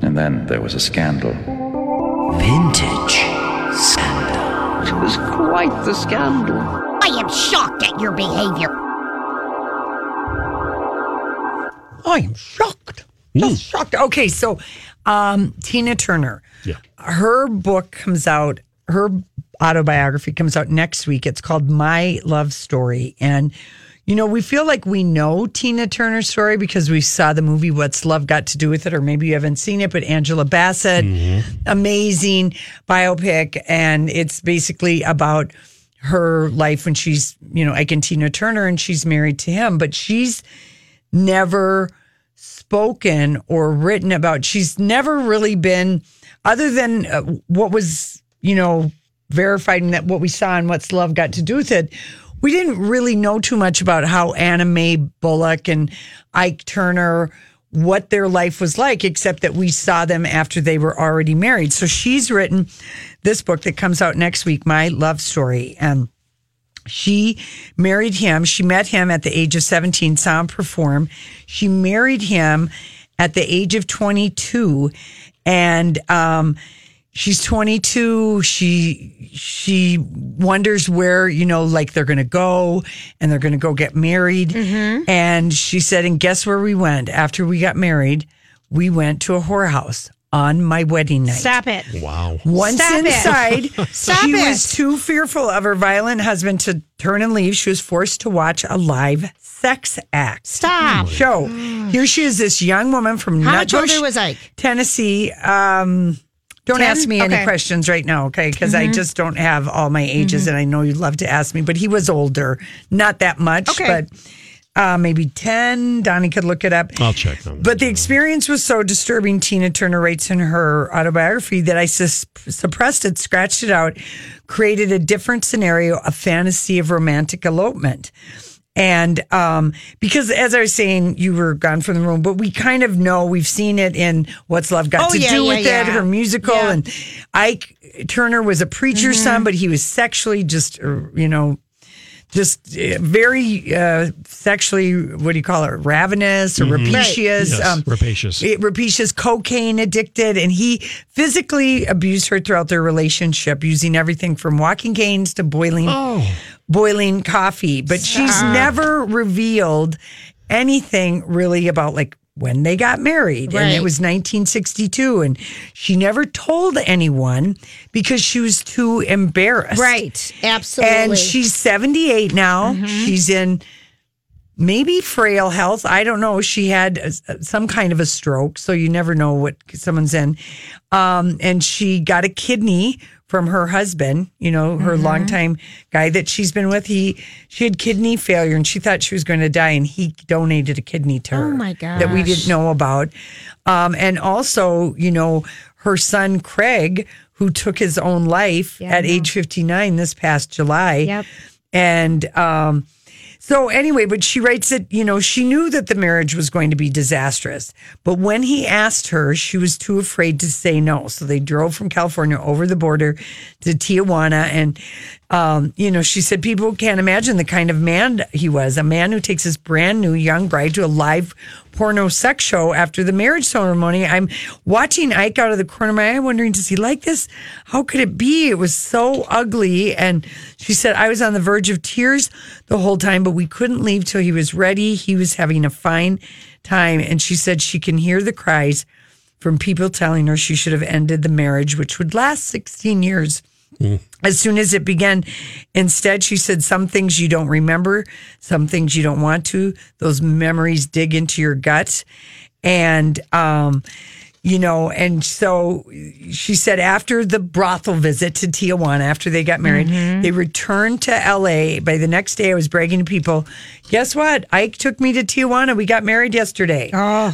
And then there was a scandal. Vintage scandal. It was quite the scandal. I am shocked at your behavior. I am shocked. Just shocked. Okay, so um, Tina Turner. Yeah. Her book comes out, her autobiography comes out next week. It's called My Love Story. And, you know, we feel like we know Tina Turner's story because we saw the movie What's Love Got to Do with It, or maybe you haven't seen it, but Angela Bassett, amazing biopic. And it's basically about her life when she's, you know, Ike and Tina Turner and she's married to him, but she's never spoken or written about. She's never really been, other than uh, what was, you know, verified and that what we saw and what's love got to do with it. We didn't really know too much about how Anna Mae Bullock and Ike Turner, what their life was like, except that we saw them after they were already married. So she's written this book that comes out next week, My Love Story. And she married him. She met him at the age of 17, saw him perform. She married him at the age of 22. And, um, she's 22 she she wonders where you know like they're gonna go and they're gonna go get married and she said and guess where we went after we got married we went to a whorehouse on my wedding night Stop it. Wow. once Stop it. inside, Stop she it. was too fearful of her violent husband to turn and leave. She was forced to watch a live sex act. Stop. Show. Here she is, this young woman from How much Nutbush, older was Ike? Tennessee. Um, don't 10? ask me any questions right now, okay? Because I just don't have all my ages, and I know you'd love to ask me. But he was older, not that much, Okay. but uh, maybe ten. Donnie could look it up. I'll check on that. But the experience was so disturbing, Tina Turner writes in her autobiography, that I sus- suppressed it, scratched it out, created a different scenario, a fantasy of romantic elopement. And um, because, as I was saying, you were gone from the room, but we kind of know we've seen it in What's Love Got Oh, to yeah, Do yeah, with yeah. It, her musical. Yeah. And Ike Turner was a preacher's Mm-hmm. son, but he was sexually just, uh, you know, just uh, very uh, sexually, what do you call it, ravenous or rapacious. Yes, rapacious. it- rapacious, cocaine addicted. And he physically abused her throughout their relationship using everything from walking canes to boiling, Oh. Boiling coffee. But she's never revealed anything really about like when they got married. And it was 1962. And she never told anyone because she was too embarrassed. Right. Absolutely. And she's 78 now. She's in maybe frail health. I don't know. She had uh, some kind of a stroke, so you never know what someone's in. Um, and she got a kidney from her husband, you know, her longtime guy that she's been with. He she had kidney failure and she thought she was going to die and he donated a kidney to her. Oh, my god, That we didn't know about. Um, and also, you know, her son Craig, who took his own life Yeah, at age 59 this past July. Yep. And um, so, anyway, but she writes that, you know, she knew that the marriage was going to be disastrous. But when he asked her, she was too afraid to say no. So they drove from California over the border to Tijuana. And, um, you know, she said people can't imagine the kind of man he was a man who takes his brand new young bride to a live porno sex show after the marriage ceremony. I'm watching Ike out of the corner of my eye, wondering, does he like this? How could it be? It was so ugly. And she said, I was on the verge of tears the whole time, but we couldn't leave till he was ready. He was having a fine time. And she said she can hear the cries from people telling her she should have ended the marriage, which would last 16 years. As soon as it began, instead, she said, Some things you don't remember, some things you don't want to. Those memories dig into your gut. And, um, you know, and so she said after the brothel visit to Tijuana, after they got married, they returned to LA. By the next day, I was bragging to people, guess what? Ike took me to Tijuana. We got married yesterday.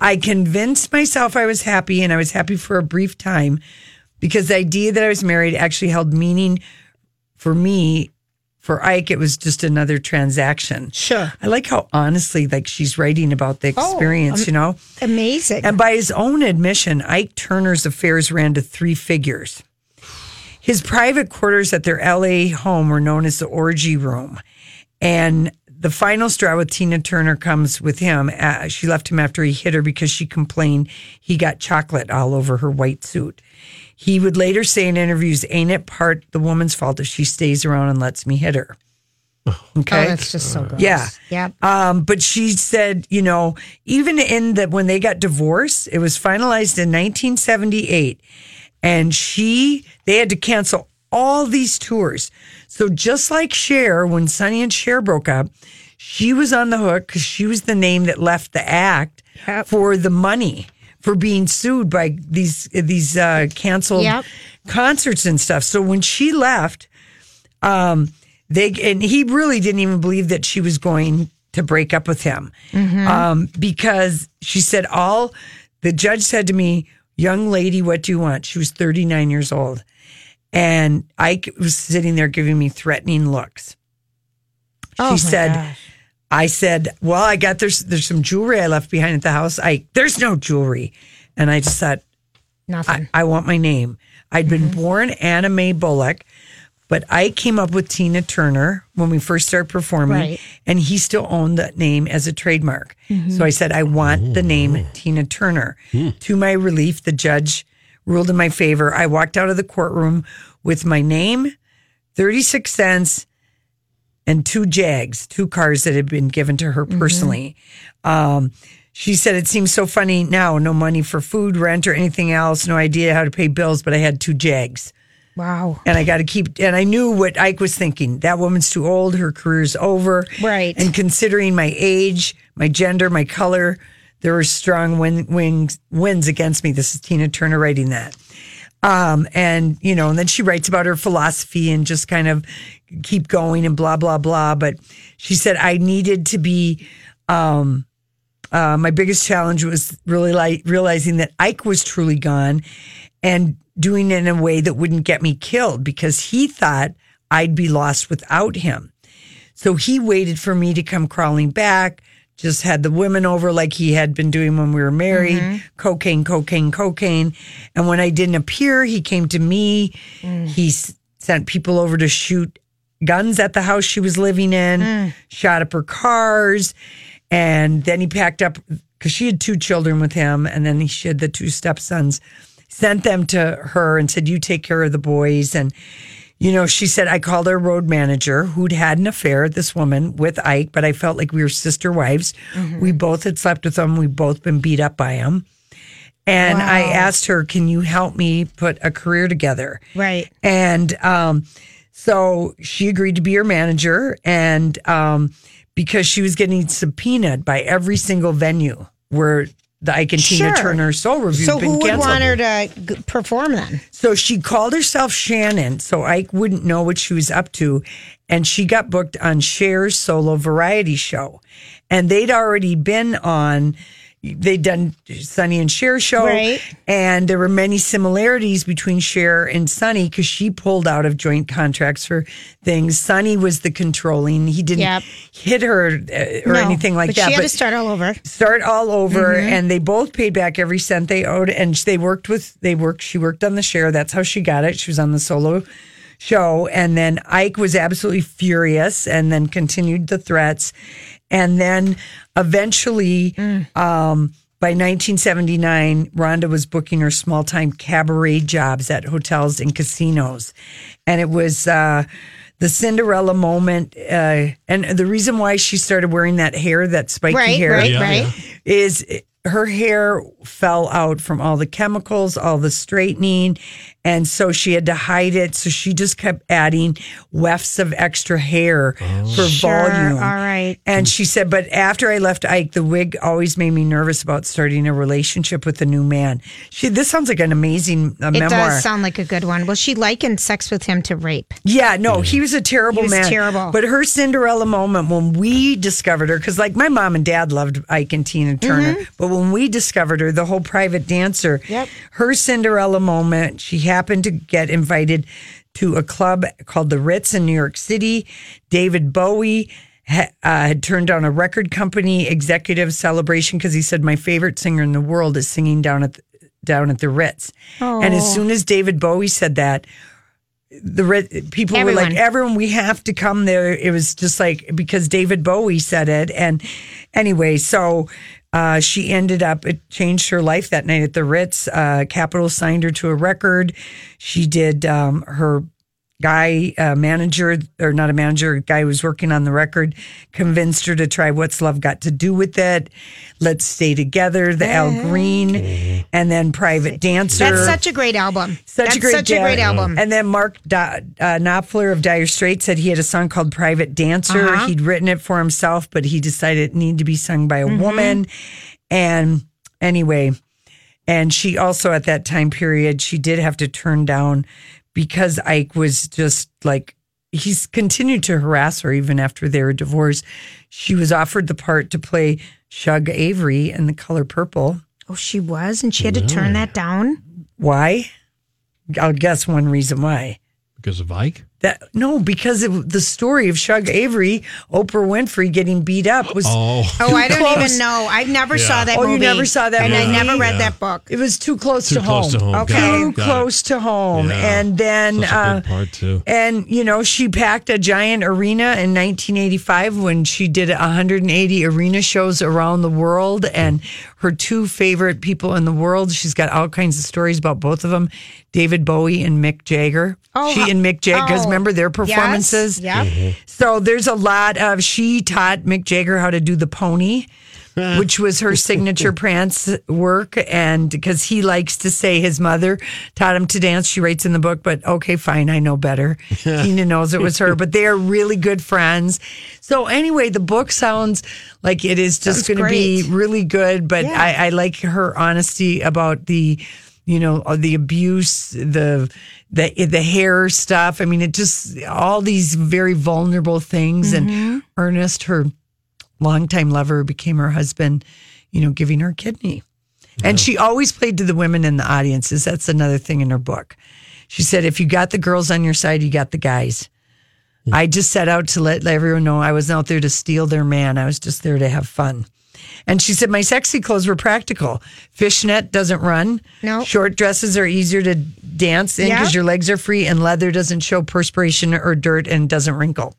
I convinced myself I was happy, and I was happy for a brief time because the idea that I was married actually held meaning for me. For Ike, it was just another transaction. Sure. I like how honestly, like she's writing about the Oh, experience, um, you know? Amazing. And by his own admission, Ike Turner's affairs ran to three figures. His private quarters at their LA home were known as the orgy room. And the final straw with Tina Turner comes with him. Uh, she left him after he hit her because she complained he got chocolate all over her white suit. He would later say in interviews, Ain't it part the woman's fault if she stays around and lets me hit her? Okay. Oh, that's just so gross. Yeah. Yep. Um, but she said, you know, even in the when they got divorced, it was finalized in 1978, and she they had to cancel all these tours. So just like Cher, when Sonny and Cher broke up, she was on the hook because she was the name that left the act Yep. for the money for being sued by these these uh, canceled Yep. concerts and stuff. So when she left, um, they and he really didn't even believe that she was going to break up with him um, because she said all the judge said to me, "Young lady, what do you want?" She was thirty nine years old, and Ike was sitting there giving me threatening looks. She Oh, my said. gosh. I said, "Well, I got there's there's some jewelry I left behind at the house. I there's no jewelry," and I just thought, Nothing. I, I want my name. I'd been Mm-hmm. born Anna Mae Bullock, but I came up with Tina Turner when we first started performing, Right. and he still owned that name as a trademark. Mm-hmm. So I said, I want the name Tina Turner. To my relief, the judge ruled in my favor. I walked out of the courtroom with my name, 36 cents, and two Jags, two cars that had been given to her personally. Um, she said, It seems so funny now. No money for food, rent, or anything else. No idea how to pay bills, but I had two Jags. wow. And I got to keep, and I knew what Ike was thinking. That woman's too old. Her career's over. Right. And considering my age, my gender, my color, there were strong win, wings, wins against me. This is Tina Turner writing that. Um, and you know, and then she writes about her philosophy and just kind of keep going and blah blah blah. But she said I needed to be. Um, uh, my biggest challenge was really like realizing that Ike was truly gone, and doing it in a way that wouldn't get me killed because he thought I'd be lost without him. So he waited for me to come crawling back, just had the women over like he had been doing when we were married mm-hmm. cocaine, cocaine, cocaine. And when I didn't appear, he came to me. Mm. He s- sent people over to shoot guns at the house she was living in, mm. shot up her cars. And then he packed up because she had two children with him. And then he she had the two stepsons, sent them to her and said, You take care of the boys. And you know, she said, I called her road manager who'd had an affair, this woman, with Ike, but I felt like we were sister wives. We both had slept with him. We'd both been beat up by him. And I asked her, Can you help me put a career together? Right. And um, so she agreed to be her manager. And um, because she was getting subpoenaed by every single venue where the Ike and Tina Sure. Turner Soul Review So who would canceled. want her to g- perform then? So she called herself Shannon, so Ike wouldn't know what she was up to. And she got booked on Cher's solo variety show. And they'd already been on, they'd done Sonny and Cher show. Right. And there were many similarities between Cher and Sonny because she pulled out of joint contracts for things. Sonny was the controlling, he didn't Yep. hit her uh, or No, anything like but that. She had to start all over. start all over Mm-hmm. and they both paid back every cent they owed and they worked with they worked she worked on the Cher that's how she got it she was on the solo show and then ike was absolutely furious and then continued the threats and then eventually Mm. um by 1979, Rhonda was booking her small time cabaret jobs at hotels and casinos. And it was uh, the Cinderella moment. Uh, and the reason why she started wearing that hair, that spiky Right, hair, right, Yeah, right. is her hair fell out from all the chemicals, all the straightening, and so she had to hide it. So she just kept adding wefts of extra hair for Sure, volume. all right. And she said, but after I left Ike, the wig always made me nervous about starting a relationship with a new man. She, this sounds like an amazing uh, It memoir. does sound like a good one. Well, she likened sex with him to rape. Yeah, no, he was a terrible He was man. terrible. But her Cinderella moment when we discovered her, because like my mom and dad loved Ike and Tina Turner, but when we discovered her, the whole private dancer. Yep. her Cinderella moment, she happened to get invited to a club called the Ritz in New York City. David Bowie ha- uh, had turned down a record company executive celebration because he said my favorite singer in the world is singing down at the, down at the Ritz. And as soon as David Bowie said that, the people were like, Everyone. everyone, we have to come there. It was just like because David Bowie said it. And anyway, so uh, she ended up, it changed her life that night at the Ritz. Uh, Capitol signed her to a record. She did um, her guy uh, manager or not a manager a guy who was working on the record convinced her to try what's love got to do with it let's stay together the al green and then private dancer That's such a great album. such That's a great such a great album. And then Mark Do- uh, Knopfler of Dire Straits said he had a song called "Private Dancer." Uh-huh. He'd written it for himself, but he decided it needed to be sung by a Mm-hmm. woman. And anyway, and she also at that time period she did have to turn down because Ike was just like he's continued to harass her even after their divorce. She was offered the part to play Shug Avery in The Color Purple. oh, she was, and she had to turn that down. Why? I'll guess one reason why. Because of Ike? That no, because of the story of Shug Avery, Oprah Winfrey getting beat up was. Oh. Oh, I don't close. even know. I never saw that Oh, you never saw that and I never read Yeah. that book. It was too close Too to close home. to home. Okay. Too close to home, Yeah. and then Such a uh, good part, too. and you know she packed a giant arena in 1985 when she did 180 arena shows around the world, and her two favorite people in the world. She's got all kinds of stories about both of them, David Bowie and Mick Jagger. Oh, she and Mick Jagger, because oh, remember their yes, performances. yep. Mm-hmm. So there's a lot of she taught Mick Jagger how to do the pony, which was her signature prance work, and because he likes to say his mother taught him to dance. She writes in the book, but okay, fine, I know better. Tina knows it was her, but they are really good friends. So anyway, the book sounds like it is just going to be really good. But Yeah. I, I like her honesty about the you know the abuse the the the hair stuff. I mean it just all these very vulnerable things. Mm-hmm. and ernest her longtime lover became her husband you know giving her a kidney. And she always played to the women in the audiences. That's another thing in her book. She said if you got the girls on your side you got the guys. I just set out to let everyone know i wasn't out there to steal their man. I was just there to have fun and she said, My sexy clothes were practical. Fishnet doesn't run. No. Short dresses are easier to dance in Yeah. because your legs are free, and leather doesn't show perspiration or dirt and doesn't wrinkle.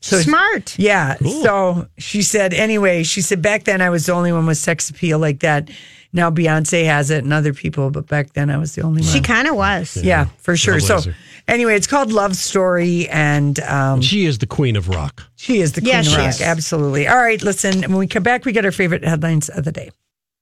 So Smart. Yeah. So she said, anyway, she said, back then I was the only one with sex appeal like that. Now Beyonce has it and other people, but back then I was the only one. She kind of was. yeah, for sure. So anyway, it's called Love Story, and um, She is the queen of rock. she is the queen Yeah, of rock. is. Absolutely. All right, listen, when we come back, we get our favorite headlines of the day.